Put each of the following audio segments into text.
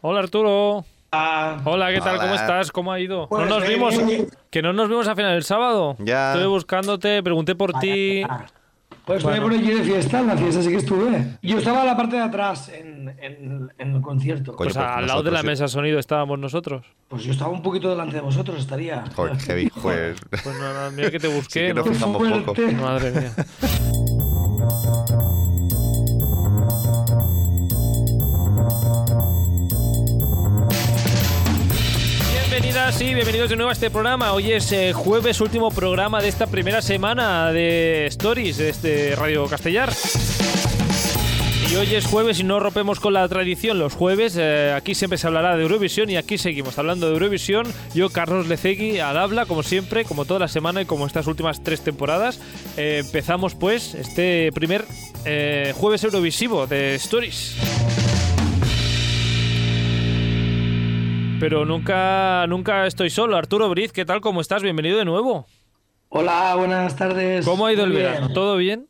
Hola Arturo. Ah, Hola, ¿qué tal? Hola. ¿Cómo estás? ¿Cómo ha ido? Pues no nos bien, vimos, bien. que no nos vimos a final del sábado. Ya. Estuve buscándote, pregunté por ti. Pues Bueno. estuve por allí de fiesta, en la fiesta sí que estuve. Yo estaba en la parte de atrás, en, en- en el concierto. Coño, Pues pues al lado de la nosotros, mesa sonido estábamos nosotros. Pues yo estaba un poquito delante de vosotros, estaría. Joder, heavy, pues. Pues nada, mira que te Sí busqué. que nos ¿no? Qué fijamos poco. Madre mía. Y bienvenidos de nuevo a este programa. Hoy es eh, jueves, último programa de esta primera semana de Stories de este Radio Castellar. Y hoy es jueves y no rompemos con la tradición. Los jueves eh, aquí siempre se hablará de Eurovisión y aquí seguimos hablando de Eurovisión. Yo, Carlos Lecegui, al habla, como siempre, como toda la semana y como estas últimas tres temporadas. Eh, empezamos pues este primer jueves Eurovisivo de Stories. Pero nunca, nunca estoy solo. Arturo Briz, ¿qué tal? ¿Cómo estás? Bienvenido de nuevo. Hola, buenas tardes. ¿Cómo ha ido el Muy bien. verano? ¿Todo bien?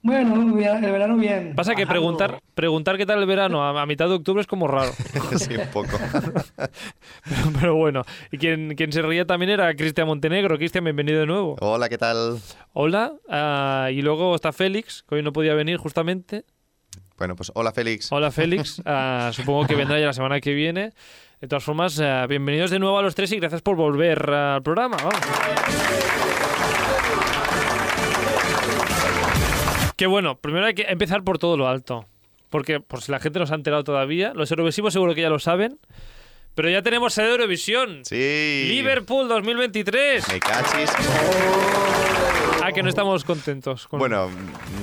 Bueno, el verano bien. Pasa que Bajando. preguntar, preguntar qué tal el verano a, a mitad de octubre es como raro. sí, un poco. Pero, pero bueno, y quien, quien se reía también era Cristian Montenegro. Cristian, bienvenido de nuevo. Hola, ¿qué tal? Hola, ah, y luego está Félix, que hoy no podía venir justamente. Bueno, pues hola, Félix. Hola Félix, Ah, supongo que vendrá ya la semana que viene. De todas formas, ah, bienvenidos de nuevo a los tres y gracias por volver al programa. vamos. Que bueno, primero hay que empezar por todo lo alto. Porque, por si la gente no se ha enterado todavía, los Eurovisivos seguro que ya lo saben. Pero ya tenemos sede de Eurovisión. Sí. Liverpool 2023. Me cachis. Ah, que no estamos contentos. con- Bueno,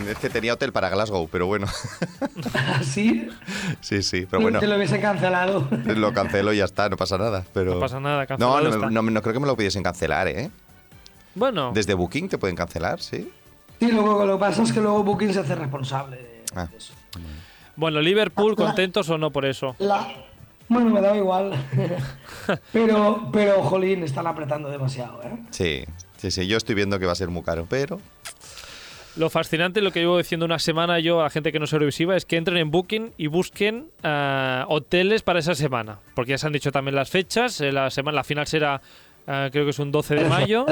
es que tenía hotel para Glasgow, pero bueno. ¿Sí? sí, sí, pero bueno. Te lo hubiese cancelado. Lo cancelo y ya está, no pasa nada. Pero... No pasa nada, No, cancelado no, está. no, no creo que me lo pudiesen cancelar, ¿eh? Bueno, Desde Booking te pueden cancelar, ¿sí? Sí, luego lo que pasa es que luego Booking se hace responsable de, Ah. de eso. bueno, Liverpool, ¿contentos o no por eso? La... Bueno, me daba igual. pero, pero, jolín, están apretando demasiado, ¿eh? Sí, sí, sí. Yo estoy viendo que va a ser muy caro, pero. Lo fascinante, lo que llevo diciendo una semana yo a la gente que no es Eurovisiva, es que entren en Booking y busquen ah, hoteles para esa semana. Porque ya se han dicho también las fechas. eh, La semana, la final será, ah, creo que es un 12 de mayo.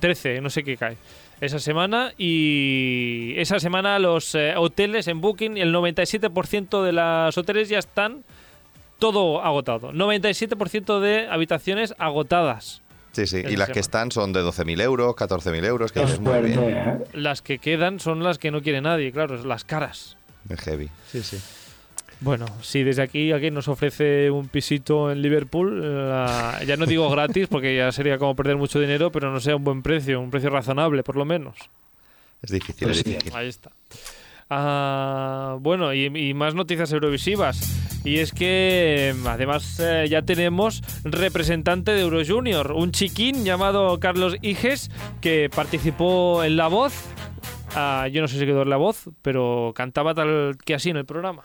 13, no sé qué cae. Esa semana y esa semana los eh, hoteles en Booking, el 97% de los hoteles ya están todo agotado. 97% de habitaciones agotadas. Sí, sí. Y las que están son de 12.000 euros, 14.000 euros, que es muy fuerte, bien. ¿eh? Las que quedan son las que no quiere nadie, claro, las caras. Es heavy. Sí, sí. Bueno, si desde aquí alguien nos ofrece un pisito en Liverpool, la- ya no digo gratis porque ya sería como perder mucho dinero, pero no sea un buen precio, un precio razonable por lo menos. Es difícil, Pues es sí. difícil. Ahí está. Ah, bueno, y, y más noticias eurovisivas. Y es que además eh, ya tenemos representante de Euro Junior, un chiquín llamado Carlos Iges que participó en La Voz. Ah, yo no sé si quedó en La Voz, pero cantaba tal que así en el programa.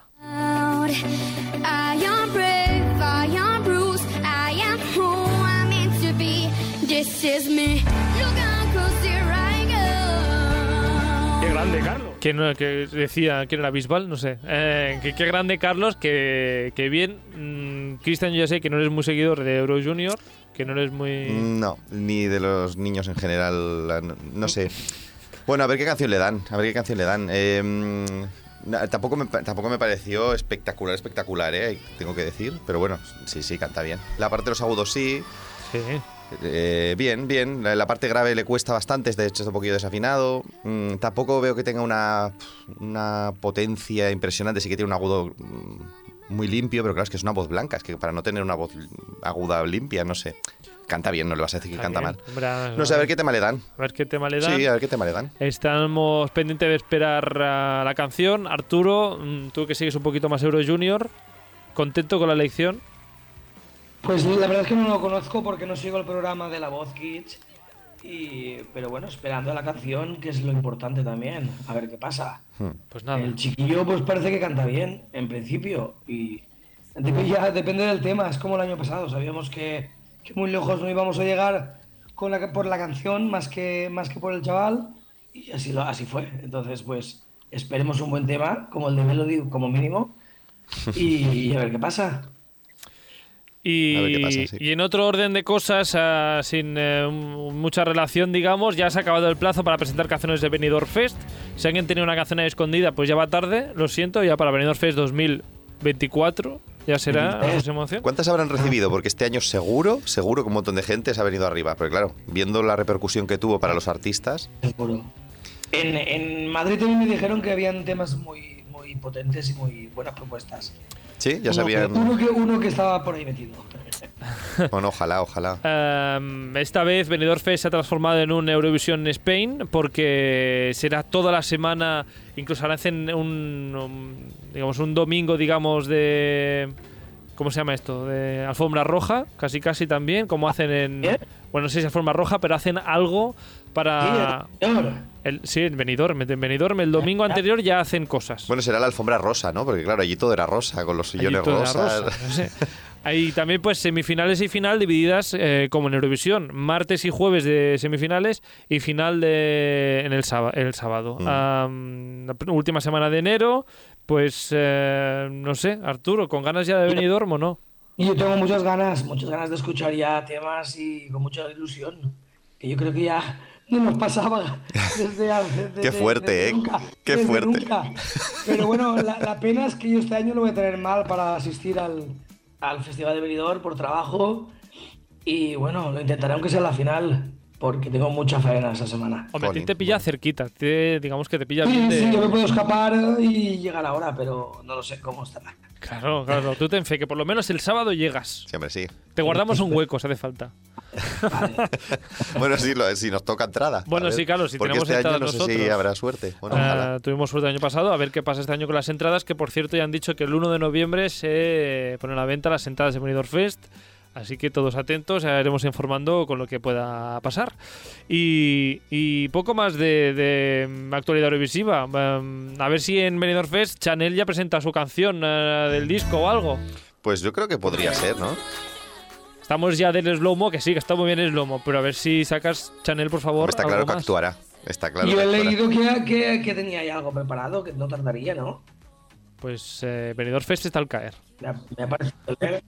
Qué grande, Carlos. Que, no- que decía, ¿quién era Bisbal? No sé. Eh, que, qué grande, Carlos, que, que bien. Mm, Cristian, yo ya sé que no eres muy seguidor de Euro Junior, que no eres muy... No, ni de los niños en general, no, no sé. Bueno, a ver qué canción le dan, a ver qué canción le dan. Eh, mm, na- tampoco, me, tampoco me pareció espectacular, espectacular, eh, tengo que decir. Pero bueno, sí, sí, canta bien. La parte de los agudos sí, Sí. Eh, bien, bien. La, la parte grave le cuesta bastante, de hecho es un poquito desafinado. Mm, tampoco veo que tenga una, una potencia impresionante, sí que tiene un agudo mm, muy limpio, pero claro, es que es una voz blanca, es que para no tener una voz aguda limpia, no sé. Canta bien, no le vas a decir que canta mal. No sé, a ver qué tema le dan. a ver qué tema le dan. Sí, a ver qué tema le dan. Estamos pendientes de esperar a la canción. Arturo, mm, tú que sigues un poquito más Euro Junior, ¿contento con la elección? Pues la verdad es que no lo conozco porque no sigo el programa de La Voz Kids. Y, pero bueno, esperando la canción, que es lo importante también. A ver qué pasa. Pues nada. El chiquillo pues parece que canta bien, en principio. Y ya depende del tema, es como el año pasado. Sabíamos que, que muy lejos no íbamos a llegar con la, por la canción más que, más que por el chaval. Y así, lo, así fue. Entonces, pues esperemos un buen tema, como el de Melody, como mínimo. y, y a ver qué pasa. Y, A ver qué pasa, sí. y en otro orden de cosas, ah, sin m- mucha relación, digamos, ya se ha acabado el plazo para presentar canciones de Benidorm Fest. Si alguien tenía una canción ahí escondida, pues ya va tarde, lo siento, ya para Benidorm Fest 2024 ya será próxima opción. ¿Cuántas habrán recibido? Porque este año seguro, seguro que un montón de gente se ha venido arriba. Pero claro, viendo la repercusión que tuvo para los artistas, Seguro. En, en Madrid también me dijeron que habían temas muy, muy potentes y muy buenas propuestas. Sí, ya Uno sabían. que- Uno que, uno que estaba por ahí metido. Bueno, ojalá, ojalá. Um, esta vez Benidorm Fest se ha transformado en un Eurovision Spain porque será toda la semana, incluso ahora hacen un, digamos, un domingo, digamos, de... ¿Cómo se llama esto? De alfombra roja, casi casi también, como hacen en... ¿Bien? Bueno, no sé si es alfombra roja, pero hacen algo para... El, sí, en Benidorm, en Benidorm el domingo anterior ya hacen cosas. Bueno, será la alfombra rosa, ¿no? Porque claro, allí todo era rosa, con los Allí sillones todo era rosas. rosa, no sé. Hay también pues semifinales y final divididas eh, como en Eurovisión, martes y jueves de semifinales y final de en el, sába- el sábado. Mm. La última semana de enero, pues eh, no sé, Arturo, ¿con ganas ya de Benidorm o no? Y yo tengo muchas ganas, muchas ganas de escuchar ya temas y con mucha ilusión. Que yo creo que ya no nos pasaba desde hace. Qué fuerte, desde ¿eh? nunca, Qué fuerte. nunca. Pero bueno, la, la pena es que yo este año lo voy a tener mal para asistir al, al Festival de Benidorm por trabajo. Y bueno, lo intentaré aunque sea la final, porque tengo mucha faena esa semana. Hombre, a ti te pilla cerquita, te- digamos que te pilla bien Sí, de... sí, yo me puedo escapar y llegar ahora, pero no lo sé cómo estará. Claro, claro, tú ten fe, que por lo menos el sábado llegas. Siempre sí. Te guardamos un hueco si hace falta. Bueno, sí, lo- si nos toca entrada. Bueno, sí, claro, si Porque tenemos este año no entradas sé si nosotros. habrá suerte. Bueno, Ah, tuvimos suerte el año pasado, a ver qué pasa este año con las entradas, que por cierto ya han dicho que el 1 de noviembre se ponen a la venta las entradas de Benidorm Fest, así que todos atentos, ya iremos informando con lo que pueda pasar. Y, y poco más de, de, actualidad eurovisiva, Um, a ver si en Benidorm Fest Chanel ya presenta su canción eh, del disco o algo. Pues yo creo que podría ser, ¿no? Estamos ya del slow-mo, que sí, que está muy bien el slow-mo, pero a ver si sacas Chanel, por favor. Está algo claro que más. actuará. Está claro yo que he actuará. leído que, que, que tenía ya algo preparado, que no tardaría, ¿no? Pues eh, Benidorm Fest está al caer. Me ha, me ha parecido leer.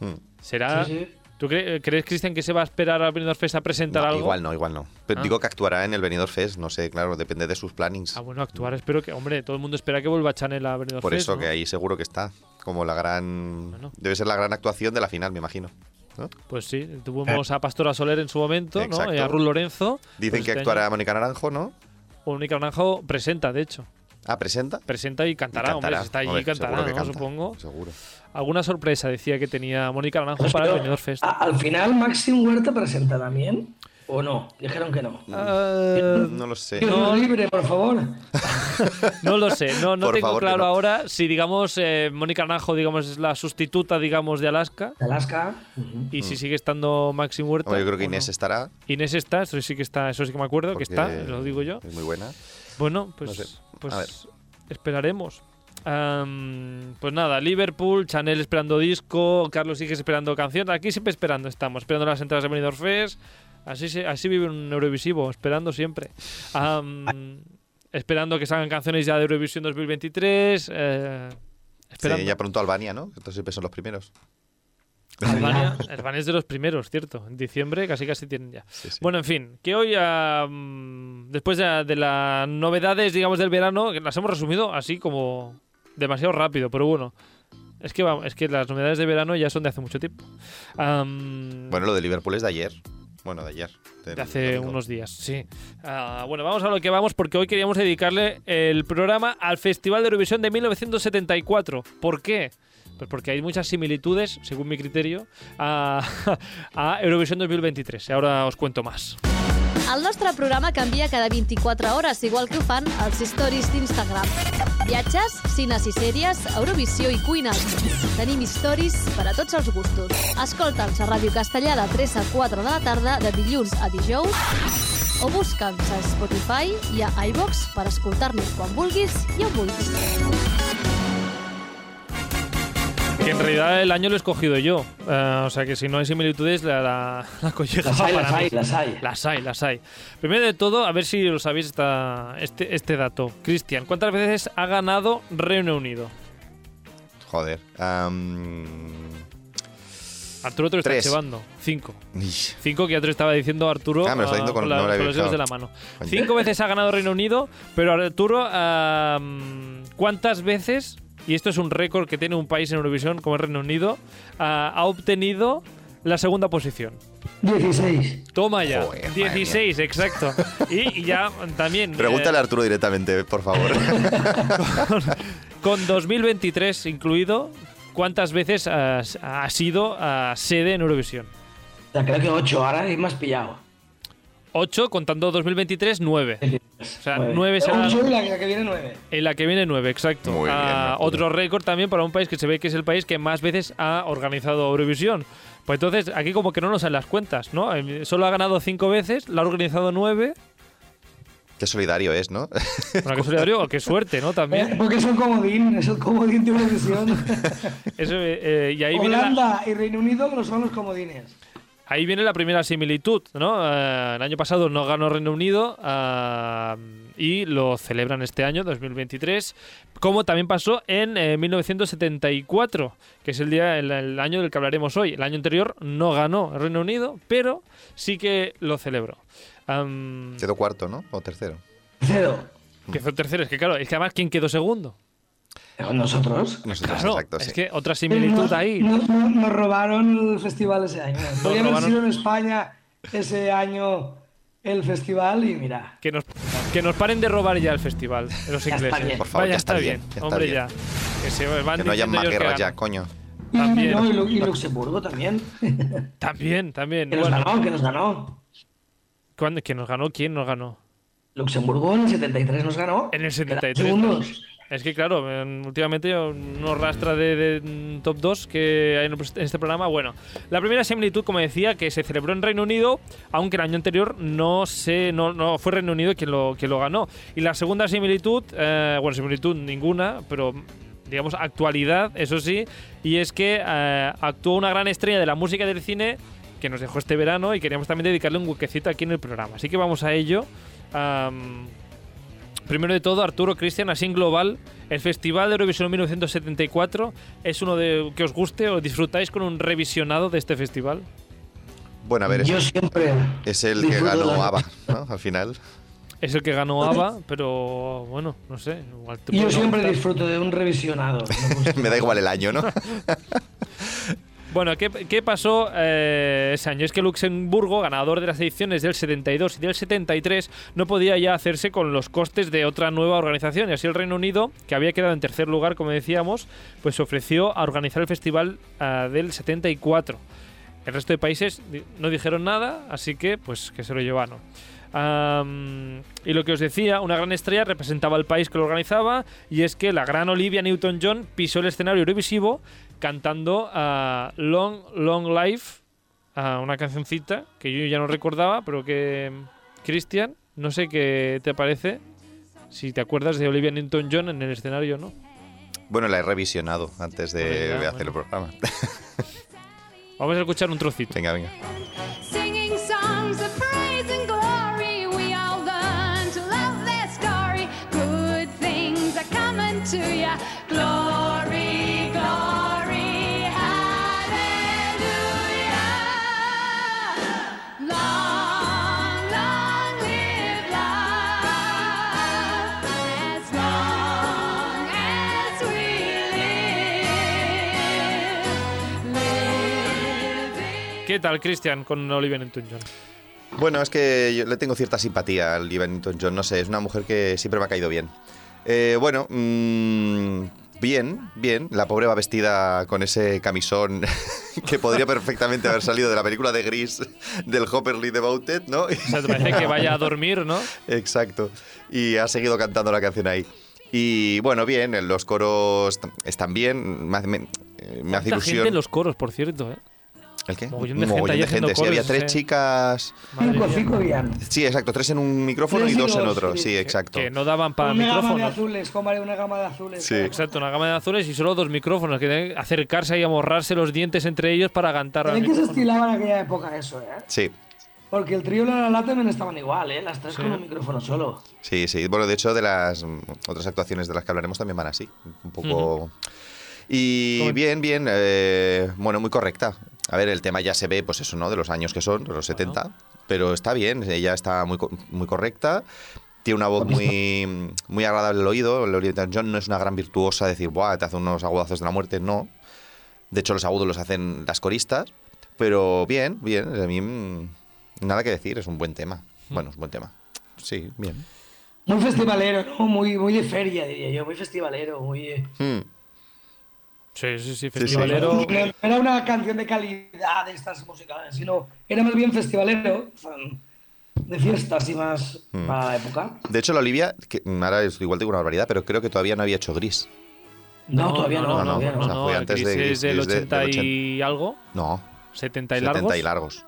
Mm. ¿Será, Sí, sí. ¿Tú cre- crees, Cristian, que se va a esperar al Benidorm Fest a presentar No, algo? igual no, igual no. Pero Ah. digo que actuará en el Benidorm Fest, no sé, claro, depende de sus plannings. Ah, bueno, actuar. Espero que, hombre, todo el mundo espera que vuelva Chanel a Benidorm Por Fest, eso ¿no? que ahí seguro que está. Como la gran. Bueno. Debe ser la gran actuación de la final, me imagino. ¿no? Pues sí, tuvimos a Pastora Soler en su momento, ¿no? Exacto. Y a Ruth Lorenzo. Dicen Pues que este actuará año, Mónica Naranjo, ¿no? Mónica Naranjo presenta, de hecho. Ah, presenta. Presenta y Y cantará, hombre, está allí Hombre, cantará, seguro que ¿no? canta, Supongo. Seguro. Alguna sorpresa decía que tenía Mónica Naranjo para el Benidorm Fest. a- al final, Maxim Huerta presenta también. ¿O no? Dijeron que no. Ah, No lo sé. Dios libre, por favor. No lo sé, no, no Por tengo claro no. ahora si, digamos, eh, Mónica Naranjo, digamos, es la sustituta, digamos, de Alaska Alaska. Ujú. y si sigue estando Maxim Huerta. Mm. Hombre, yo creo que o no. Inés estará. Inés está, eso sí que está, eso sí que me acuerdo, porque que está, lo digo yo. Es muy buena. Bueno, pues, No sé. pues A ver. esperaremos. Am, pues nada, Liverpool, Chanel esperando disco, Carlos sigue esperando canción. Aquí siempre esperando estamos, esperando las entradas de Benidorm Fest. Así, se- así vive un Eurovisivo, esperando siempre. Am, esperando que salgan canciones ya de Eurovisión 2023. eh, esperando. Sí, ya pronto Albania, ¿no? Estos siempre son los primeros. Albania, Albania es de los primeros, cierto. En diciembre casi casi tienen ya. Sí, sí. Bueno, en fin, que hoy, después de, de las novedades, digamos, del verano, que las hemos resumido así como demasiado rápido, pero bueno. Es que, vamos, es que las novedades de verano ya son de hace mucho tiempo. Bueno, lo de Liverpool es de ayer. Bueno, de ayer. de hace domingo. unos días, sí. Ah, bueno, vamos a lo que vamos porque hoy queríamos dedicarle el programa al Festival de Eurovisión de 1974. ¿Por qué? Pues porque hay muchas similitudes, según mi criterio, a, a Eurovisión 2023. Y ahora os cuento más. El nostre programa canvia cada 24 hores, igual que ho fan els stories d'Instagram. Viatges, cines i sèries, Eurovisió i cuina. Tenim stories per a tots els gustos. Escolta'ns a Ràdio Castellà de 3 a 4 de la tarda, de dilluns a dijous, o busca'ns a Spotify i a iVox per escoltar-nos quan vulguis i on vulguis. Que en realidad el año lo he escogido yo. Eh, o sea que si no hay similitudes, la, la, la colleja Las hay, para las mí. hay, las hay. Las hay, las hay. Primero de todo, a ver si lo sabéis esta, este, este dato. Cristian, ¿cuántas veces ha ganado Reino Unido? Joder. Arturo te lo está Tres. llevando. Cinco. ish. Cinco que ya te lo estaba diciendo Arturo Ah, me lo está ah, diciendo con- la- no lo había los dedos de la mano. Coño. Cinco veces ha ganado Reino Unido, pero Arturo, ah, ¿cuántas veces, y esto es un récord que tiene un país en Eurovisión como es Reino Unido, ah, ha obtenido la segunda posición? 16. Toma ya. Joder, madre 16, exacto. Y, y ya también. Pregúntale eh, a Arturo directamente, por favor. con 2023 incluido, ¿cuántas veces has, ha sido ah, sede en Eurovisión? O sea, creo que 8 ahora y más pillado. 8, contando 2023, 9. O sea, 9 será. 8 y la que- viene 9. En la que viene 9, exacto. Muy bien, Ah, Arturo. otro récord también para un país que se ve que es el país que más veces ha organizado Eurovisión. Pues entonces, aquí como que no nos salen las cuentas, ¿no? Eh, Solo ha ganado 5 veces, la ha organizado 9. Qué solidario es, ¿no? Bueno, qué solidario, qué suerte, ¿no? También. Porque es un comodín, es el comodín de Eurovisión. Eso, eh, y ahí viene, la, Holanda y Reino Unido no son los comodines. Ahí viene la primera similitud, ¿no? Eh, el año pasado no ganó Reino Unido ah, y lo celebran este año, 2023, como también pasó en eh, 1974, que es el día, el, el año del que hablaremos hoy. El año anterior no ganó Reino Unido, pero sí que lo celebró. Am, Quedó cuarto, ¿no? O tercero. Cero. que fue tercero, es que claro, es que además, ¿quién quedó segundo? Pero Nosotros. Nosotros, Claro, exacto, es sí. que otra similitud Nos- ahí. Nos, nos- nos robaron el festival ese año. Podría haber sido en España ese año el festival y mira. Que nos, que nos paren de robar ya el festival, los Ya está ingleses. bien. Por favor, Vaya, ya está bien, ya está Hombre, bien. ya. Que se van Que no haya más guerras ya, coño. Y, También. no, y Lu- y Luxemburgo también. También, también. que nos Bueno, ganó, que nos ganó. ¿cuándo- ¿Que nos ganó? ¿Quién nos ganó? Luxemburgo en el 73 nos ganó. En el Eran 73. Segundos. Es que claro, en- últimamente uno rastra de, de, mm, top 2 que hay en este programa. Bueno, la primera similitud, como decía, que se celebró en Reino Unido, aunque el año anterior no se, no, no fue Reino Unido quien lo, quien lo ganó. Y la segunda similitud, eh, bueno, similitud ninguna, pero digamos actualidad, eso sí, y es que eh, actuó una gran estrella de la música y del cine que nos dejó este verano y queríamos también dedicarle un huequecito aquí en el programa. Así que vamos a ello. Am, Primero de todo, Arturo Cristian, así en global, el Festival de Eurovisión 1974 es uno de que os guste o disfrutáis con un revisionado de este festival. Bueno, a ver, es, Yo siempre. es el que disfruto de ganó la- ABBA, ¿no? Al final. Es el que ganó ABBA, pero bueno, no sé. igual te Yo siempre disfruto de un revisionado. Me da igual el año, ¿no? Bueno, ¿qué, pasó eh, ese año? Es que Luxemburgo, ganador de las ediciones del 72 y del 73, no podía ya hacerse con los costes de otra nueva organización. Y así el Reino Unido, que había quedado en tercer lugar, como decíamos, pues ofreció a organizar el festival ah, del 74. El resto de países no dijeron nada, así que pues que se lo llevaron. Y lo que os decía, una gran estrella representaba al país que lo organizaba y es que la gran Olivia Newton-John pisó el escenario Eurovisivo cantando a Long Long Life, a una cancioncita que yo ya no recordaba, pero que Cristian, no sé qué te parece, si te acuerdas de Olivia Newton-John en el escenario, ¿no? Bueno, la he revisionado antes de, Bueno, ya, de hacer bueno. el programa. Vamos a escuchar un trocito. venga, venga. ¿Qué tal, Cristian, con Olivia Newton-John? Bueno, es que yo le tengo cierta simpatía al Olivia Newton-John, no sé, es una mujer que siempre me ha caído bien. Eh, bueno, mm, bien, bien. La pobre va vestida con ese camisón que podría perfectamente haber salido de la película de Gris del Hopperly Devoted, ¿no? O sea, te parece que vaya a dormir, ¿no? Exacto. Y ha seguido cantando la canción ahí. Y bueno, bien, los coros están bien. Me eh, me hace Mucha gente ilusión. en los coros, por cierto, ¿eh? ¿El qué? mogollón de Un gente de gente. Sí, había tres eh. chicas. Cinco, cinco bien. Sí, exacto. Tres en un micrófono y y dos en otro. sí. Exacto. Que no daban para una gama de micrófonos. azules, como una gama de azules. Sí. claro. Exacto, una gama de azules y solo dos micrófonos, que tienen que acercarse y amorrarse los dientes entre ellos para cantar También que se micrófono. estilaba en aquella época eso, ¿eh? Sí. Porque el trío y la lata también estaban igual, ¿eh? Las tres Sí. con un micrófono solo. Sí, sí. Bueno, de hecho, de las mm, otras actuaciones de las que hablaremos también van así. Un poco. Y bien, bien, eh, bueno, muy correcta. A ver, el tema ya se ve, pues eso, ¿no? De los años que son, de los 70. Pero está bien, ella está muy, muy correcta. Tiene una voz muy, muy agradable al oído. Olivia Newton-John no es una gran virtuosa, decir, Buah, te hace unos agudazos de la muerte. No. De hecho, los agudos los hacen las coristas. Pero bien, bien. A mí, mm, nada que decir, es un buen tema. Bueno, es un buen tema. Sí, bien. Muy festivalero, ¿no? Muy, muy de feria, diría yo. Muy festivalero, muy... eh, Sí, sí, sí, sí. festivalero. No era una canción de calidad de estas musicales, sino era más bien festivalero, de fiestas y más Mm. para la época. De hecho, la Olivia, que ahora es- igual tengo una barbaridad, pero creo que todavía no había hecho gris. No, todavía no, no, todavía no. O sea, fue antes de Gris es del Gris de- del 80 80. y algo, No, 70 y 70 largos. y largos.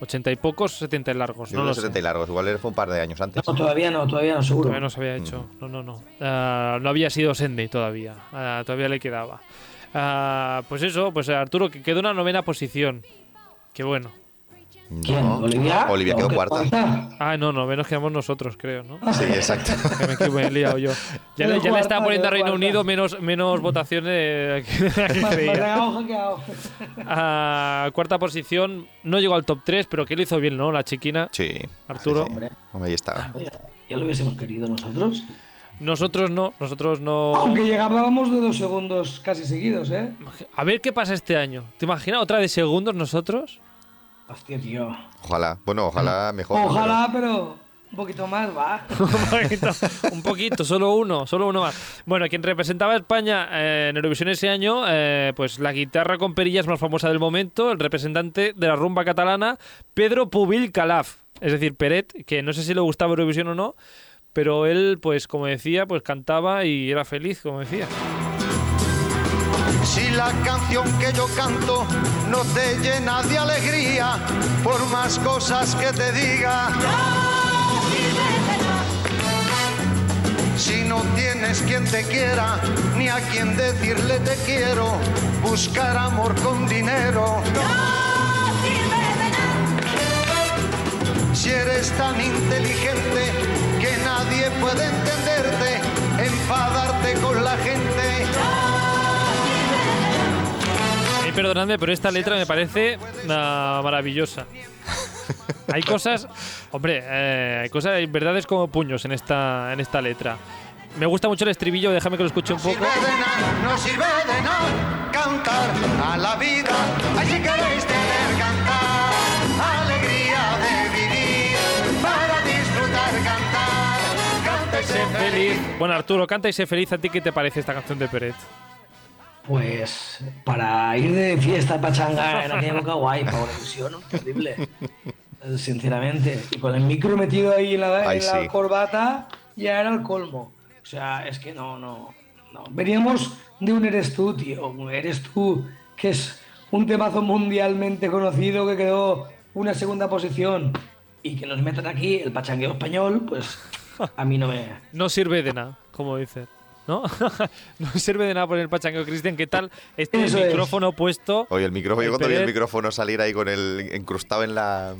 80 y pocos, 70 y largos. Yo No creo lo que sé. 70 y largos. Igual fue un par de años antes. No, todavía no, todavía no, seguro. Todavía no se había hecho. No, no, no. Ah, no había sido Sende todavía. Ah, todavía le quedaba. Ah, pues eso, pues Arturo, que quedó en una novena posición. Qué bueno. ¿Quién? No. ¿Olivia? Olivia quedó ¿O qué cuarta. Ah, no, no, menos quedamos nosotros, creo, ¿no? Sí, exacto. Que me, he liado yo. Ya, le, ya le estaba cuarta, poniendo a Reino cuarta. Unido menos, menos votaciones hackeado. Ah, cuarta posición, no llegó al top 3, pero que lo hizo bien, ¿no? La chiquina. Sí. Arturo. sí, sí. Hombre, ahí estaba. Ya lo hubiésemos querido nosotros. Nosotros no, nosotros no. Aunque llegábamos de dos segundos casi seguidos, ¿eh? A ver qué pasa este año. ¿Te imaginas otra de segundos nosotros? Hostia, tío. Ojalá. Bueno, ojalá mejor. Ojalá, pero un poquito más, va. un poquito, un poquito, solo uno, solo uno más. Bueno, quien representaba a España eh, en Eurovisión ese año, eh, pues la guitarra con perillas más famosa del momento, el representante de la rumba catalana, Pedro Pubil Calaf, es decir, Peret, que no sé si le gustaba Eurovisión o no, pero él, pues como decía, pues cantaba y era feliz, como decía. Si la canción que yo canto no te llena de alegría, por más cosas que te diga. Si no tienes quien te quiera, ni a quien decirle te quiero, buscar amor con dinero. Si eres tan inteligente nadie puede entenderte, enfadarte con la gente. Y perdonadme, pero esta letra me parece ah, maravillosa. Hay cosas, hombre, eh, hay cosas, hay verdades como puños en esta, en esta letra. Me gusta mucho el estribillo, déjame que lo escuche un sirve poco. de nada, no sirve de nada cantar a la vida. Y sé Sé feliz. Bueno, Arturo, canta y sé feliz. ¿A ti qué te parece esta canción de Peret? Pues para ir de fiesta pachanga en aquella época guay, para Eurovisión, ¿no? terrible. Sinceramente. Y con el micro metido ahí en la, Ay, en la sí. corbata, ya era el colmo. O sea, es que no, no, no. Veníamos de un Eres tú, tío. Un Eres tú, que es un temazo mundialmente conocido que quedó una segunda posición. Y que nos metan aquí el pachangueo español, pues a mí no me. No sirve de nada, como dices. ¿No? no sirve de nada poner el pachangueo. Cristian, ¿qué tal este Eso es. micrófono puesto Oye, el micrófono, yo cuando vi el micrófono salir ahí con el encrustado en la.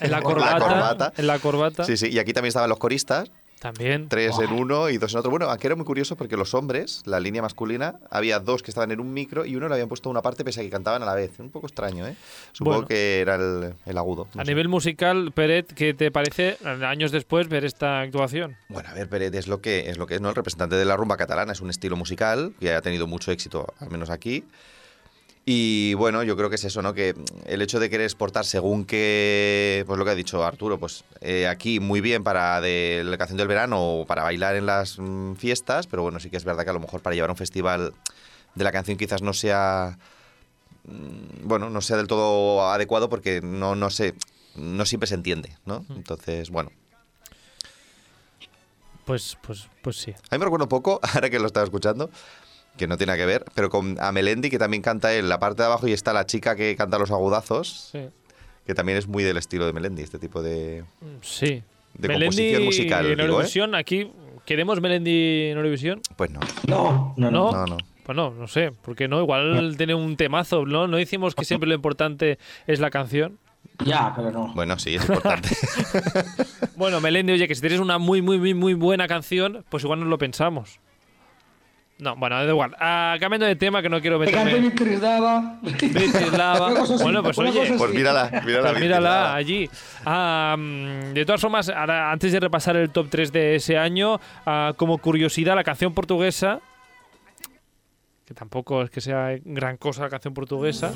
en la la corbata? corbata. En la corbata. Sí, sí, y aquí también estaban los coristas, También. tres en uno y dos en otro. Bueno, aquí era muy curioso porque los hombres, la línea masculina, había dos que estaban en un micro y uno le habían puesto una parte pese a que cantaban a la vez. Un poco extraño, ¿eh? Supongo Bueno. que era el, el agudo. no A sé. nivel musical, Peret, ¿qué te parece años después ver esta actuación? Bueno, a ver, Peret es lo que es lo que es, ¿no? El representante de la rumba catalana es un estilo musical que ha tenido mucho éxito, al menos aquí. Y bueno, yo creo que es eso, ¿no? Que el hecho de querer exportar según que, pues lo que ha dicho Arturo, pues eh, aquí muy bien para de la canción del verano o para bailar en las mm, fiestas, pero bueno, sí que es verdad que a lo mejor para llevar a un festival de la canción quizás no sea, mm, bueno, no sea del todo adecuado porque no, no sé, no siempre se entiende, ¿no? Entonces, bueno. Pues, pues, pues sí. A mí me recuerda un poco, ahora que lo estaba escuchando, que no tiene nada que ver, pero con a Melendi, que también canta él, la parte de abajo, y está la chica que canta los agudazos, Sí. que también es muy del estilo de Melendi, este tipo de... Sí. De composición musical, en ¿eh? Eurovisión, aquí, ¿queremos Melendi en Eurovisión? Pues no, No, no, no. ¿No? no, no. Pues no, no sé, ¿por qué no? Igual tiene un temazo, ¿no? No decimos que siempre lo importante es la canción. Ya, pero no. Bueno, sí, es importante. Bueno, Melendi, oye, que si tienes una muy, muy, muy, muy buena canción, pues igual nos lo pensamos. No, bueno, da igual. Ah, cambiando de tema, que no quiero meterme. Cosa así, Bueno, pues oye. Pues mírala, mírala. Pues mírala allí. Ah, de todas formas, ahora, antes de repasar el top 3 de ese año, ah, como curiosidad, la canción portuguesa, que tampoco es que sea gran cosa la canción portuguesa,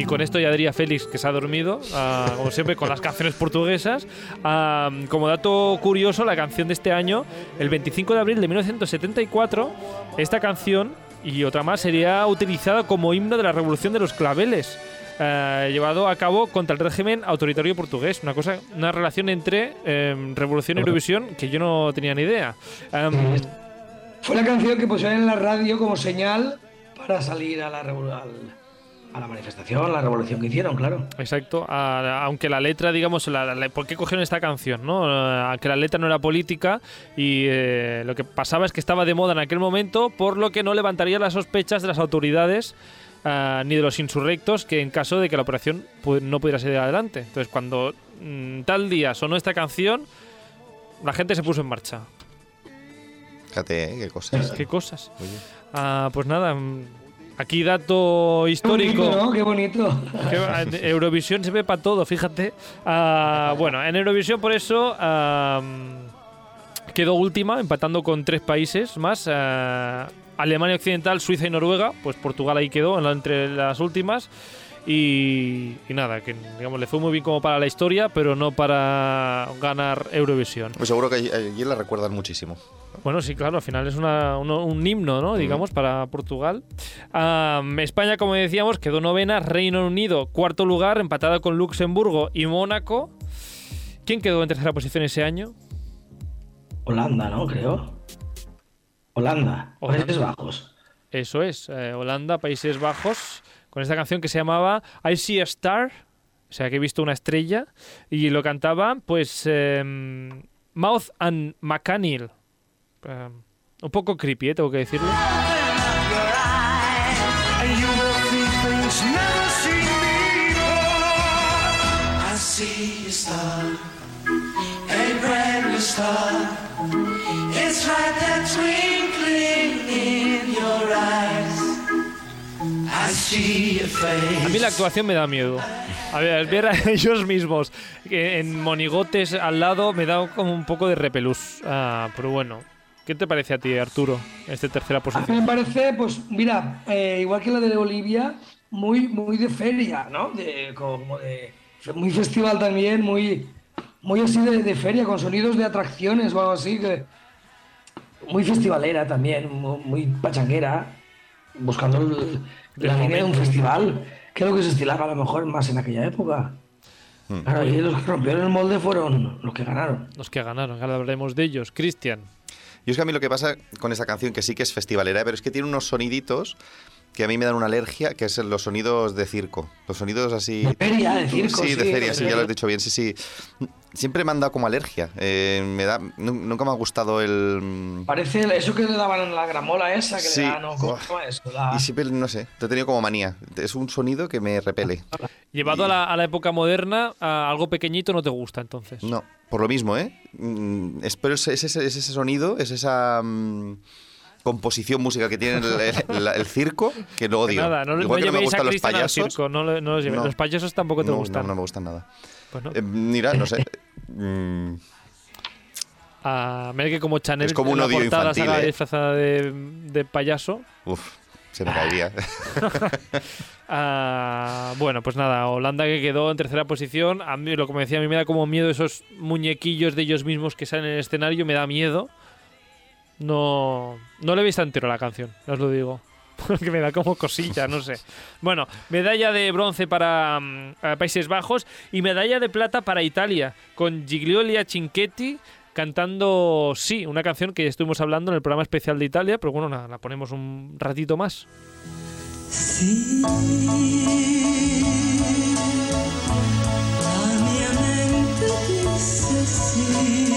y con esto ya diría Félix que se ha dormido, ah, como siempre, con las canciones portuguesas. Ah, como dato curioso, la canción de este año, el 25 de abril de 1974, esta canción y otra más sería utilizada como himno de la Revolución de los Claveles. eh, llevado a cabo contra el régimen autoritario portugués. Una cosa, una relación entre em, revolución y Eurovisión que yo no tenía ni idea. Em, Fue la canción que pusieron en la radio como señal para salir a la, al- a la manifestación, la revolución que hicieron, claro. Exacto, a- aunque la letra, digamos, la- la- ¿por qué cogieron esta canción? ¿no? Eh, que la letra no era política y eh, lo que pasaba es que estaba de moda en aquel momento, por lo que no levantaría las sospechas de las autoridades ah, ni de los insurrectos que en caso de que la operación pu- no pudiera seguir adelante. Entonces, cuando mm, tal día sonó esta canción, la gente se puso en marcha. Fíjate, ¿eh? qué cosas. ¿Qué cosas? Oye. Ah, pues nada, mm, aquí dato Qué histórico. bonito, ¿no? Qué bonito. Eurovisión se ve para todo, fíjate. Ah, bueno, en Eurovisión por eso ah, quedó última, empatando con tres países más. ah, Alemania Occidental, Suiza y Noruega. Pues Portugal ahí quedó entre las últimas. Y, y nada, que digamos le fue muy bien como para la historia, pero no para ganar Eurovisión. Pues seguro que allí, la recuerdan muchísimo. Bueno, sí, claro, al final es una- un himno, ¿no? Digamos, para Portugal. España, como decíamos, quedó novena. Reino Unido, cuarto lugar, empatada con Luxemburgo y Mónaco. ¿Quién quedó en tercera posición ese año? Holanda, ¿no? Creo. Holanda. Holanda. Países Bajos. Eso es, eh, Holanda, Países Bajos, con esta canción que se llamaba I See a Star, o sea que he visto una estrella, y lo cantaba, pues, em, Mouth and McCannil. Em, un poco creepy, eh, tengo que decirlo. You will see a face. A mí la actuación me da miedo. A ver, ver a ellos mismos en monigotes al lado me da como un poco de repelús. Ah, pero bueno, ¿qué te parece a ti, Arturo, esta tercera A mí posición? me parece, pues, mira, eh, igual que la de Bolivia, muy, muy de feria, ¿no? De, como de, muy festival también, muy, muy así de, de feria, con sonidos de atracciones o algo así. Que, muy festivalera también, muy, muy pachanguera, buscando el- la El línea de un momento. festival, que es lo que se estilaba a lo mejor más en aquella época. Claro, y los que rompieron el molde fueron los que ganaron. Los que ganaron, ahora hablaremos de ellos. Cristian, Y es que a mí lo que pasa con esta canción, que sí que es festivalera, pero es que tiene unos soniditos que a mí me dan una alergia, que es los sonidos de circo. Los sonidos así... De feria, de circo. Sí, de feria, sí, ya lo has dicho bien, sí, sí. Siempre me han dado como alergia. Eh, me da, nu- nunca me ha gustado el... Parece eso que le daban en la gramola esa, que Sí. le daban, ¿no? ¿cómo se llama eso? La- Y siempre, no sé, te he tenido como manía. Es un sonido que me repele. llevado a la, a la época moderna, a algo pequeñito no te gusta entonces. No, por lo mismo, ¿eh? Mm, es, pero es, es ese, es ese sonido, es esa mm, composición musical que tiene el, el- el circo que lo odio. Nada, no, no Igual que no me gustan los payasos. circo, no, lo- no los payasos tampoco te gustan. No, me gustan nada. Pues. Eh, mira, no sé. Mm, A ver que como Chanel Es como un odio infantil, ¿eh? disfrazada de, de payaso. uf, se me caería. Ah, bueno, pues nada, Holanda que quedó en tercera posición. A mí, lo que me decía, a mí me da como miedo esos muñequillos de ellos mismos que salen en el escenario, me da miedo. No, no le he visto entero la canción, os lo digo. Porque me da como cosilla, no sé. Bueno, medalla de bronce para mm, Países Bajos y medalla de plata para Italia, con Gigliolia Cinquetti cantando Sí, una canción que estuvimos hablando en el programa especial de Italia, pero bueno, nada, la ponemos un ratito más. La disse sì,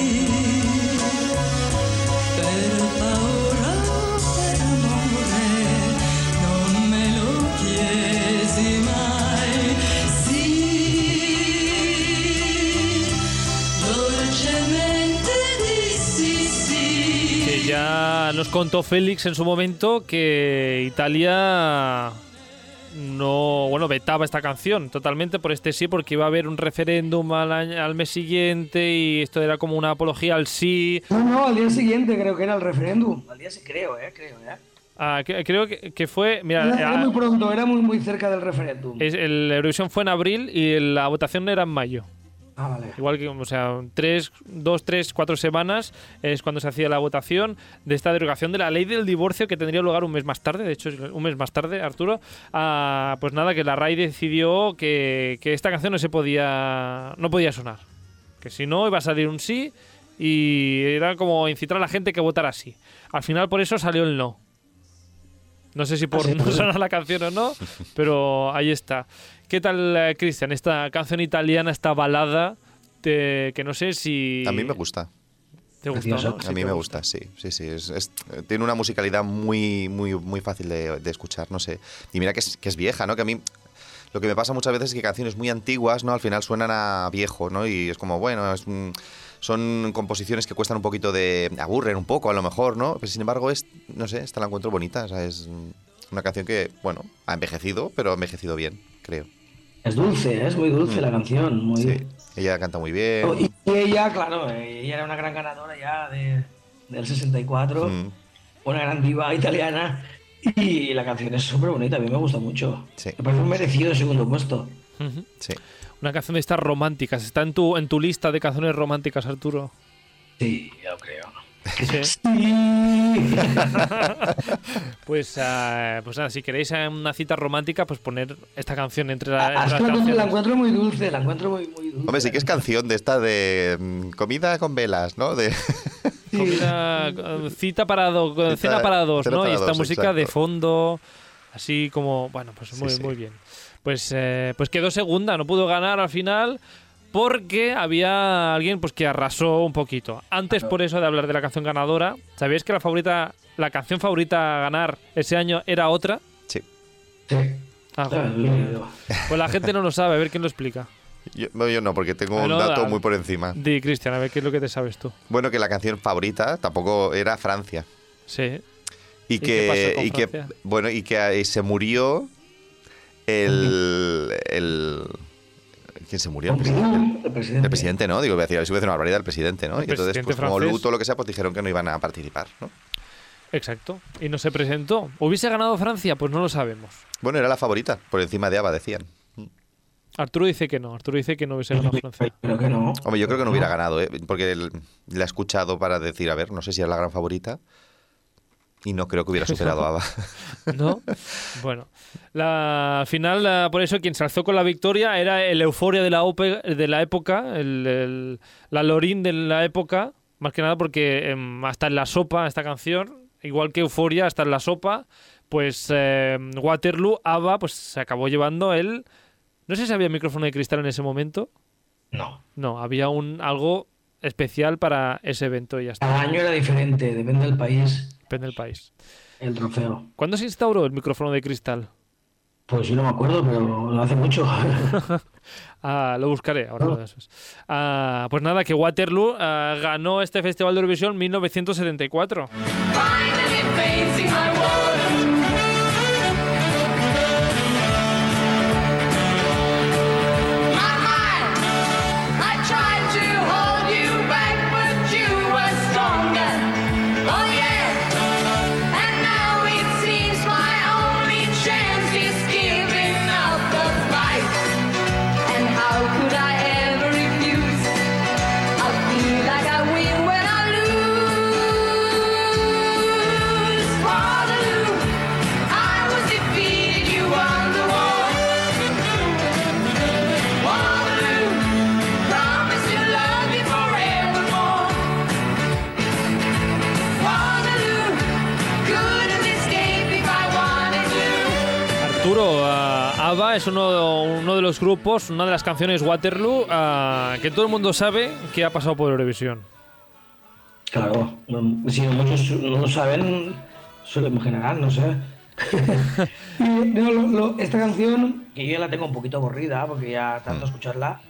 contó Félix en su momento que Italia no, bueno, vetaba esta canción totalmente por este sí, porque iba a haber un referéndum al, año- al mes siguiente y esto era como una apología al sí. No, no, al día siguiente creo que era el referéndum. Al día sí creo, eh, creo, eh. Ah, que- creo que, que fue, mira, Era, era ah, muy pronto, era muy, muy cerca del referéndum. es- el Eurovisión fue en abril y la votación era en mayo. Ah, vale. Igual que, o sea, tres, dos, tres, cuatro semanas es cuando se hacía la votación de esta derogación de la ley del divorcio que tendría lugar un mes más tarde, de hecho, un mes más tarde, Arturo. Ah, pues nada, que la RAI decidió que, que esta canción no se podía, no podía sonar. Que si no iba a salir un sí y era como incitar a la gente que votara sí. Al final por eso salió el no. No sé si por no sonar la canción o no, pero ahí está. ¿Qué tal, eh, Cristian, esta canción italiana, esta balada, te- que no sé si... A mí me gusta. ¿Te gusta, no? A mí me gusta, sí, sí, sí. es- es- tiene una musicalidad muy, muy, muy fácil de, de escuchar, no sé. Y mira que es, que es vieja, ¿no? Que a mí lo que me pasa muchas veces es que canciones muy antiguas, ¿no? Al final suenan a viejo, ¿no? Y es como, bueno, es son composiciones que cuestan un poquito de... aburren un poco a lo mejor, ¿no? Pero sin embargo, es, no sé, esta la encuentro bonita, o sea, es una canción que, bueno, ha envejecido, pero ha envejecido bien, creo. Es dulce, es muy dulce la canción. Muy... Sí, ella canta muy bien. Oh, Y y ella, claro, eh, ella era una gran ganadora ya de, del 64, Mm, una gran diva italiana. Y la canción es súper bonita, a mí me gusta mucho. Sí. Me parece un merecido segundo puesto. Sí. Una canción de estas románticas. ¿Está en tu, en tu lista de canciones románticas, Arturo? Sí, yo creo. Sí. Sí. Pues, ah, pues nada, si queréis una cita romántica, pues poner esta canción entre, la- Ah, entre las la, encuentro- muy dulce, la encuentro muy, muy dulce. Hombre, sí que es canción de esta de mm, comida con velas, ¿no? De... Comida, cita para dos, Cita- cena para dos, cena ¿no? para y esta dos, música de fondo, así como, bueno, pues muy, sí. muy bien. Pues, eh, pues quedó segunda, no pudo ganar al final porque había alguien pues que arrasó un poquito. Antes, por eso de hablar de la canción ganadora, ¿sabíais que la favorita, la canción favorita a ganar ese año era otra? Sí. Sí. Ah, pues la gente no lo sabe, a ver quién lo explica. Yo, no, yo no, porque tengo Bueno, un dato da- muy por encima. Di, Cristian, a ver qué es lo que te sabes tú. Bueno, que la canción favorita tampoco era Francia. Sí. Y que, pasó con y que bueno, y que se murió el, el ¿quién se murió? El presidente. El presidente. El presidente, ¿no? Digo, voy a decir, a ver si voy a decir una barbaridad, el presidente, ¿no? El y entonces, pues como luto o lo que sea, pues dijeron que no iban a participar, ¿no? Exacto. Y no se presentó. ¿Hubiese ganado Francia? Pues no lo sabemos. Bueno, era la favorita, por encima de Ava, decían. Arturo dice que no. Arturo dice que no hubiese ganado Francia. Creo que no. Hombre, yo creo que no hubiera ganado, ¿eh? porque la he escuchado para decir, a ver, no sé si es la gran favorita. Y no creo que hubiera superado a Ava. ¿No? Bueno. La al final, la- por eso, quien se alzó con la victoria era el euforia de la, ope- de la época, el, el- la Lorín de la época. Más que nada porque em, hasta en la sopa, esta canción, igual que Euforia, hasta en la sopa, pues em, Waterloo, ABBA, pues se acabó llevando el... No sé si había micrófono de cristal en ese momento. No. No, había un algo especial para ese evento y ya está. Cada año era diferente, depende del país, Depende del país. el trofeo. ¿Cuándo se instauró el micrófono de cristal? Pues yo no me acuerdo, pero lo hace mucho. Ah, lo buscaré ahora. lo de esos. Ah, pues nada, que Waterloo ah, ganó este Festival de Eurovisión en 1974. ABBA es uno, uno de los grupos, una de las canciones Waterloo, ah, que todo el mundo sabe que ha pasado por Eurovisión. Claro, no- si muchos no lo saben, solo imaginarán, no sé. No, lo- lo- esta canción, que yo ya la tengo un poquito aburrida, porque ya tanto escucharla,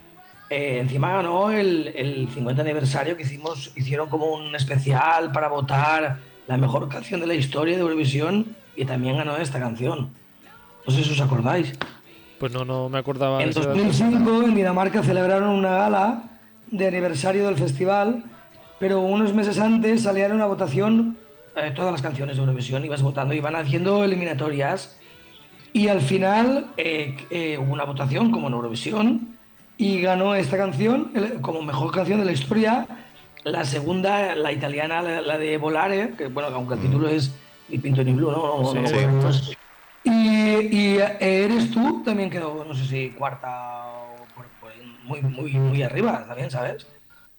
eh, encima ganó el, el 50 aniversario que hicimos, hicieron como un especial para votar la mejor canción de la historia de Eurovisión y también ganó esta canción. No sé si os acordáis. Pues no, no me acordaba En ese dato. 2005 en Dinamarca celebraron una gala de aniversario del festival, pero unos meses antes salía una votación, eh, todas las canciones de Eurovisión, ibas votando, iban haciendo eliminatorias y al final eh, eh, hubo una votación como en Eurovisión y ganó esta canción como mejor canción de la historia. La segunda, la italiana, la, la de Volare, que bueno, aunque el título es Ni Pinto ni Blue, ¿no? no, no- Sí. no- y, y, eh, eres tú, también quedó, no sé si cuarta o por- por ahí, muy, muy, muy arriba también, ¿sabes?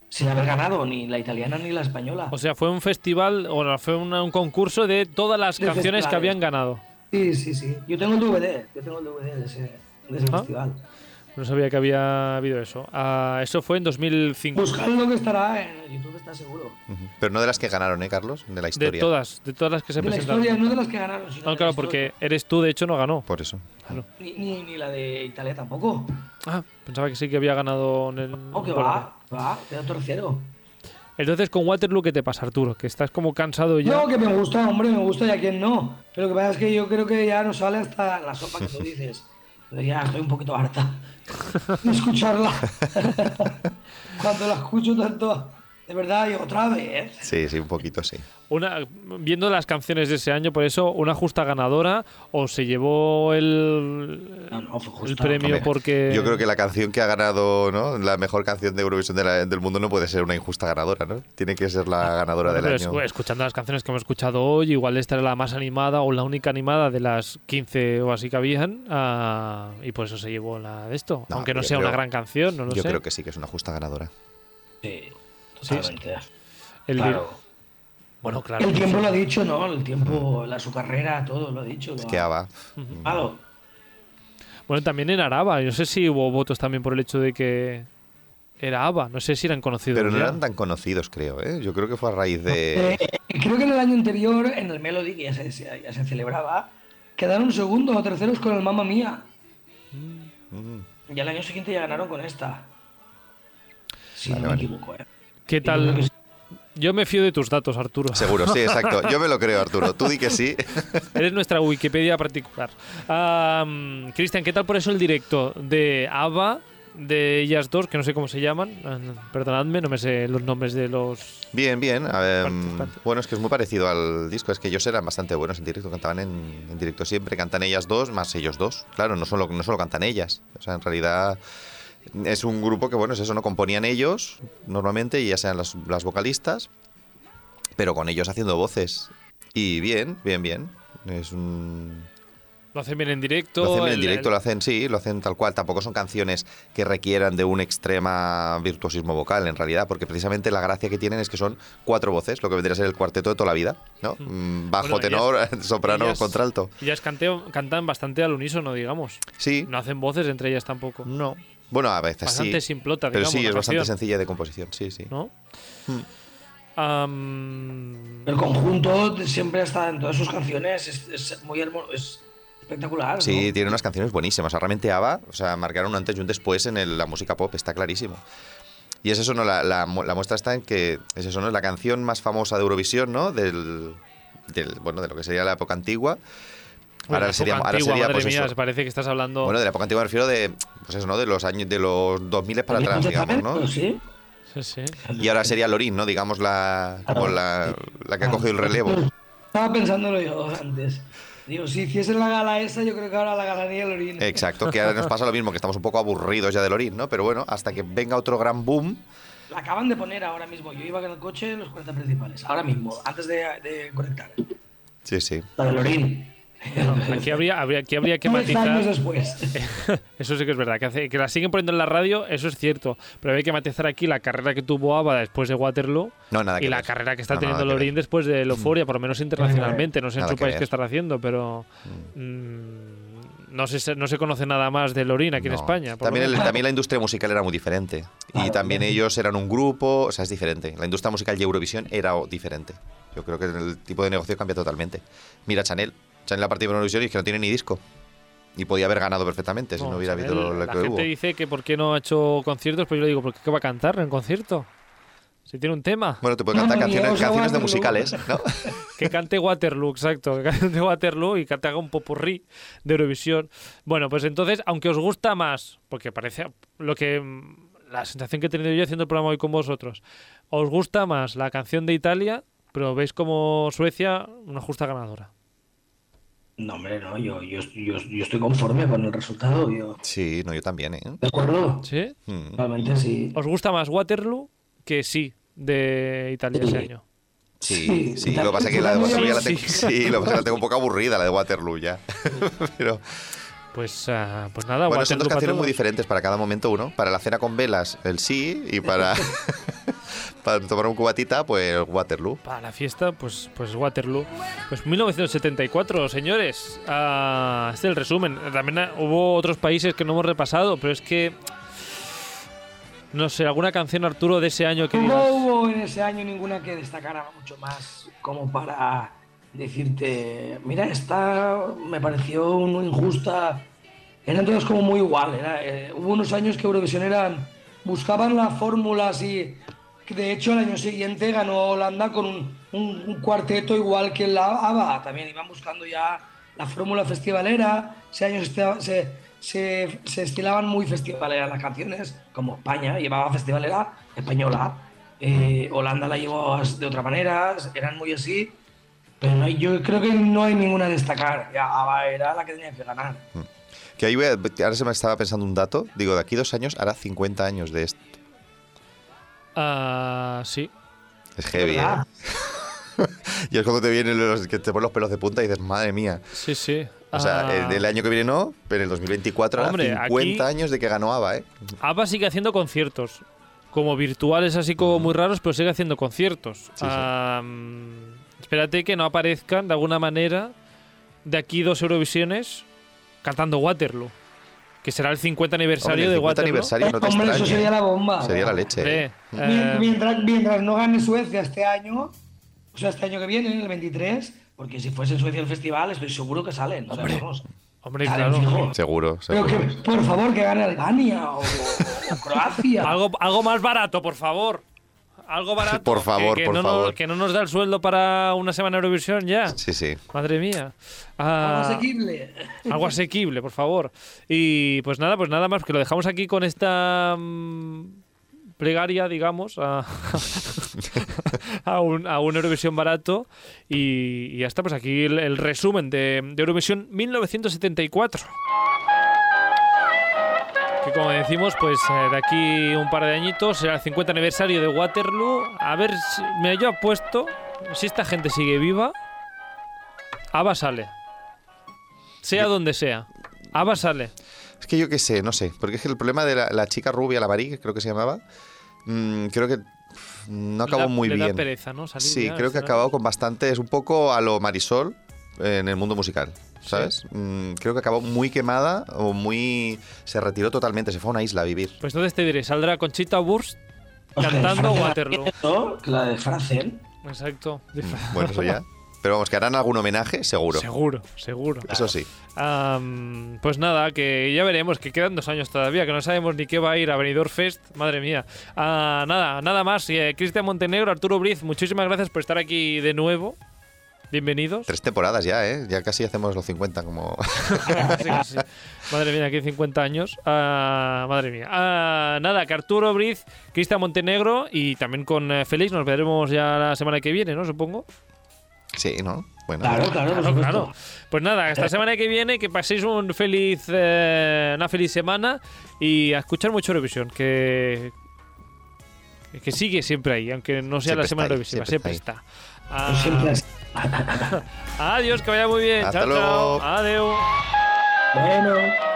Sin haber ganado ni la italiana ni la española. O sea, fue un festival, o fue una- un concurso de todas las De canciones que habían ganado. Sí, sí, sí. Yo tengo el DVD, yo tengo el DVD de ese, de ese Ah. festival. No sabía que había habido eso. Ah, eso fue en 2005. Buscadlo que estará en YouTube, está seguro. Pero no de las que ganaron, ¿eh, Carlos? De la De historia. todas, de todas las que se De la presentaron. historia, no de las que ganaron, sino No, de claro, la porque eres tú, de hecho, no ganó. Por eso. Claro. Ni, ni, ni la de Italia tampoco. Ah, pensaba que sí que había ganado en el. Oh, que va, va, quedó tercero. Entonces, con Waterloo, ¿qué te pasa, Arturo? Que estás como cansado ya. No, que me gusta, hombre, me gusta y a quien no. Pero lo que pasa es que yo creo que ya no sale hasta la sopa que tú dices. Pero ya estoy un poquito harta de escucharla. Cuando la escucho tanto, de verdad, y otra vez. Sí, sí, un poquito sí. Una, viendo las canciones de ese año, por eso, una justa ganadora, o se llevó el, No, no, fue el premio Hombre, porque. Yo creo que la canción que ha ganado, ¿no? La mejor canción de Eurovisión de la- del mundo no puede ser una injusta ganadora, ¿no? Tiene que ser la ganadora del Pero año. escu- escuchando las canciones que hemos escuchado hoy, igual esta era la más animada o la única animada de las 15 o así que habían, ah, y por eso se llevó la de esto. No, Aunque no yo sea creo- una gran canción, no lo Yo sé. creo que sí que es una justa ganadora. Sí, Sí. El- Claro. Bueno, claro. El tiempo lo ha dicho, ¿no? El tiempo, la, su carrera, todo lo ha dicho. Es que Ava. Claro. Bueno, también en Araba. Yo no sé si hubo votos también por el hecho de que era ABBA. No sé si eran conocidos. Pero no ya. eran tan conocidos, creo, ¿eh? Yo creo que fue a raíz de. Eh, creo que en el año anterior, en el Melody, que ya se, ya se celebraba, quedaron segundos o terceros con el Mamma Mía. Mm. Y al año siguiente ya ganaron con esta. Si Vale, no me vale. equivoco, ¿eh? ¿Qué tal? que sí. Yo me fío de tus datos, Arturo. Seguro, sí, exacto. Yo me lo creo, Arturo. Tú di que sí. Eres nuestra Wikipedia particular. Mm, Cristian, ¿qué tal por eso el directo de ABBA, de ellas dos, que no sé cómo se llaman? Perdonadme, no me sé los nombres de los... Bien, bien. Bueno, es que es muy parecido al disco. Es que ellos eran bastante buenos en directo. Cantaban en, en directo siempre. Cantan ellas dos más ellos dos. Claro, no solo, no solo cantan ellas. O sea, en realidad es un grupo que, bueno, es eso, ¿no? Componían ellos normalmente, ya sean las, las vocalistas, pero con ellos haciendo voces. Y bien, bien, bien. Es un, Lo hacen bien en directo. lo hacen bien en directo, el- lo hacen, sí, lo hacen tal cual. Tampoco son canciones que requieran de un extrema virtuosismo vocal, en realidad, porque precisamente la gracia que tienen es que son cuatro voces, lo que vendría a ser el cuarteto de toda la vida, ¿no? Mm, Bajo, Bueno, tenor, soprano, ellas- contralto. Ellas canteo- cantan bastante al unísono, digamos. Sí, No hacen voces entre ellas tampoco. no. Bueno, a veces Bastante sí. simplota, Pero digamos. sí, es bastante canción, sencilla de composición, sí, sí. ¿No? Hmm. Am, El conjunto siempre está en todas sus canciones, es, es muy hermoso, es espectacular. ¿no? Sí, tiene unas canciones buenísimas. O sea, realmente ABBA, o sea, marcaron un antes y un después en el- la música pop, está clarísimo. Y es eso, ¿no? La, la la muestra está en que es eso, ¿no? Es la canción más famosa de Eurovisión, ¿no? Del, del- bueno, de lo que sería la época antigua. Bueno, ahora sería, ahora sería madre pues mía, eso. parece que estás hablando... Bueno, de la época antigua me refiero de, pues eso, ¿no? De los años, de los 2000 para atrás, digamos, ¿no? Sí. Sí, sí. Y ahora sería Lorín, ¿no? Digamos la, como la, la que ha cogido el relevo. Estaba pensándolo yo antes. Digo, si hiciesen la gala esa, yo creo que ahora la ganaría Lorín. Exacto, que ahora nos pasa lo mismo, que estamos un poco aburridos ya de Lorín, ¿no? Pero bueno, hasta que venga otro gran boom, La acaban de poner ahora mismo. Yo iba en el coche en los 40 principales. Ahora mismo, antes de, de conectar. sí, sí. La de Lorín. Aquí habría, habría- aquí habría que Diez años matizar... después. Eso sí que es verdad, que, hace- que la siguen poniendo en la radio, eso es cierto. Pero hay que matizar aquí la carrera que tuvo ABBA después de Waterloo No, nada que y la ver. carrera que está No, teniendo ver. después de Euforia, por lo menos internacionalmente. No sé en su país ver. qué estará haciendo, pero mm, no, se, no se conoce nada más de Lorín aquí en. España. También, el- también la industria musical era muy diferente. Y también ellos eran un grupo, o sea, es diferente. La industria musical y Eurovisión era diferente. Yo creo que el tipo de negocio cambia totalmente. Mira Chanel. Chanel ha partido de Eurovisión y es que no tiene ni disco. Y podía haber ganado perfectamente si no, hubiera habido lo, lo La que hubo. gente dice que por qué no ha hecho conciertos, pues yo le digo, ¿por qué va a cantar en concierto? Si tiene un tema. Bueno, te puede cantar canciones, canciones de Waterloo. musicales, ¿no? Que cante Waterloo, exacto. Que cante Waterloo y que te haga un popurrí de Eurovisión. Bueno, pues entonces, aunque os gusta más, porque parece lo que. mm, La sensación que he tenido yo haciendo el programa hoy con vosotros, os gusta más la canción de Italia, pero veis como Suecia una justa ganadora. No, hombre, no, yo, yo, yo, yo estoy conforme con el resultado. Yo, Sí, no, yo también, ¿eh? ¿De acuerdo? ¿Sí? Mm. Realmente sí. ¿Os gusta más Waterloo que sí de Italia ese año? Sí, Sí, lo que pasa es que la de Waterloo ya la tengo, sí. sí, lo que pasa es que la tengo un poco aburrida, la de Waterloo ya. Pero Pues, ah, pues nada, bueno, son dos canciones muy diferentes para cada momento uno. Para la cena con velas, el sí, y para, para tomar un cubatita, pues Waterloo. Para la fiesta, pues, pues Waterloo. Pues 1974, señores. Ah, este es el resumen. También hubo otros países que no hemos repasado, pero es que. No sé, alguna canción, Arturo, de ese año que No digas. hubo en ese año ninguna que destacara mucho más como para decirte, mira, esta me pareció injusta. Eran todas como muy igual. era, eh, hubo unos años que Eurovisión eran, buscaban la fórmula así. De hecho, el año siguiente ganó Holanda con un, un- cuarteto igual que la ABBA. También iban buscando ya la fórmula festivalera. Ese año se, estilaban muy festivaleras las canciones, como España llevaba festivalera española. eh, Holanda la llevó de otra manera, eran muy así. Pero no hay- yo creo que no hay ninguna a destacar. ABBA era la que tenía que ganar. Que ahí voy a- ahora se me estaba pensando un dato. Digo, de aquí dos años hará 50 años de esto. Ah, sí. Es heavy, ¿eh? ¿Verdad? Y es cuando te vienen los, que te ponen los pelos de punta y dices, madre mía. Sí, sí. O sea, Ah, el, el año que viene no, pero en el 2024 hará Hombre, 50 aquí- años de que ganó ABBA, ¿eh? ABBA sigue haciendo conciertos. Como virtuales, así como muy raros, pero sigue haciendo conciertos. Sí, sí. Ah, mm, espérate que no aparezcan de alguna manera de aquí dos Eurovisiones cantando Waterloo. Que será el 50 aniversario Hombre, el de 50 Waterloo. aniversario no te Hombre, eso sería la bomba. Sería la leche. ¿eh? eh, Mien- Mientras, mientras no gane Suecia este año, o sea, este año que viene, el 23, porque si fuese Suecia el festival, estoy seguro que salen. O sea, vamos, hombre, salen claro. fijo. Seguro, Pero seguro. que, por favor, que gane Albania o, o Croacia. Algo, algo más barato, por favor. Algo barato. Por favor, que, que por no nos- favor. que no nos da el sueldo para una semana de Eurovisión ya. Sí, sí. Madre mía. Algo Ah, asequible. algo asequible, por favor. Y pues nada, pues nada más, que lo dejamos aquí con esta mm, plegaria, digamos, a, a, un, a un Eurovisión barato. Y, y ya está, pues aquí el, el resumen de, de Eurovisión 1974. Que como decimos, pues eh, de aquí un par de añitos será el 50 aniversario de Waterloo. A ver, si, me yo apuesto, si esta gente sigue viva, ABBA sale. Sea donde sea. ABBA sale. Es que yo qué sé, no sé. Porque es que el problema de la, la chica rubia, la Marí, creo que se llamaba, mm, creo que pff, no acabó Le da- muy le da bien. pereza, ¿no? Salir Sí, ya, creo que ha acabado con bastante. Es un poco a lo Marisol en el mundo musical, ¿sabes? Mm, creo que acabó muy quemada o muy. Se retiró totalmente, se fue a una isla a vivir. Pues entonces te diré, saldrá Conchita Wurst cantando Waterloo. La de Francen. Exacto. Mm, Bueno, eso ya. Pero vamos, que harán algún homenaje, seguro. Seguro, seguro. Eso sí. Pues nada, que ya veremos, que quedan dos años todavía, que no sabemos ni qué va a ir a Benidorm Fest, madre mía. Ah, nada, nada más. Eh, Cristian Montenegro, Arturo Briz, muchísimas gracias por estar aquí de nuevo. Bienvenidos. Tres temporadas ya, ¿eh? Ya casi hacemos los 50 como... Sí, sí. Madre mía, aquí 50 años. Ah, madre mía. Ah, nada, que Arturo Briz, Cristian Montenegro y también con eh, Félix nos veremos ya la semana que viene, ¿no? Supongo. Sí, ¿no? Bueno, Claro, claro, Claro. Pues nada, hasta la semana que viene, que paséis un feliz, eh, una feliz semana y a escuchar mucho Eurovisión, que, que sigue siempre ahí, aunque no sea Siempre la semana ahí, Eurovisiva, siempre siempre está está. Ah. adiós, que vaya muy bien. Hasta chao, luego. chao. Adiós. Bueno.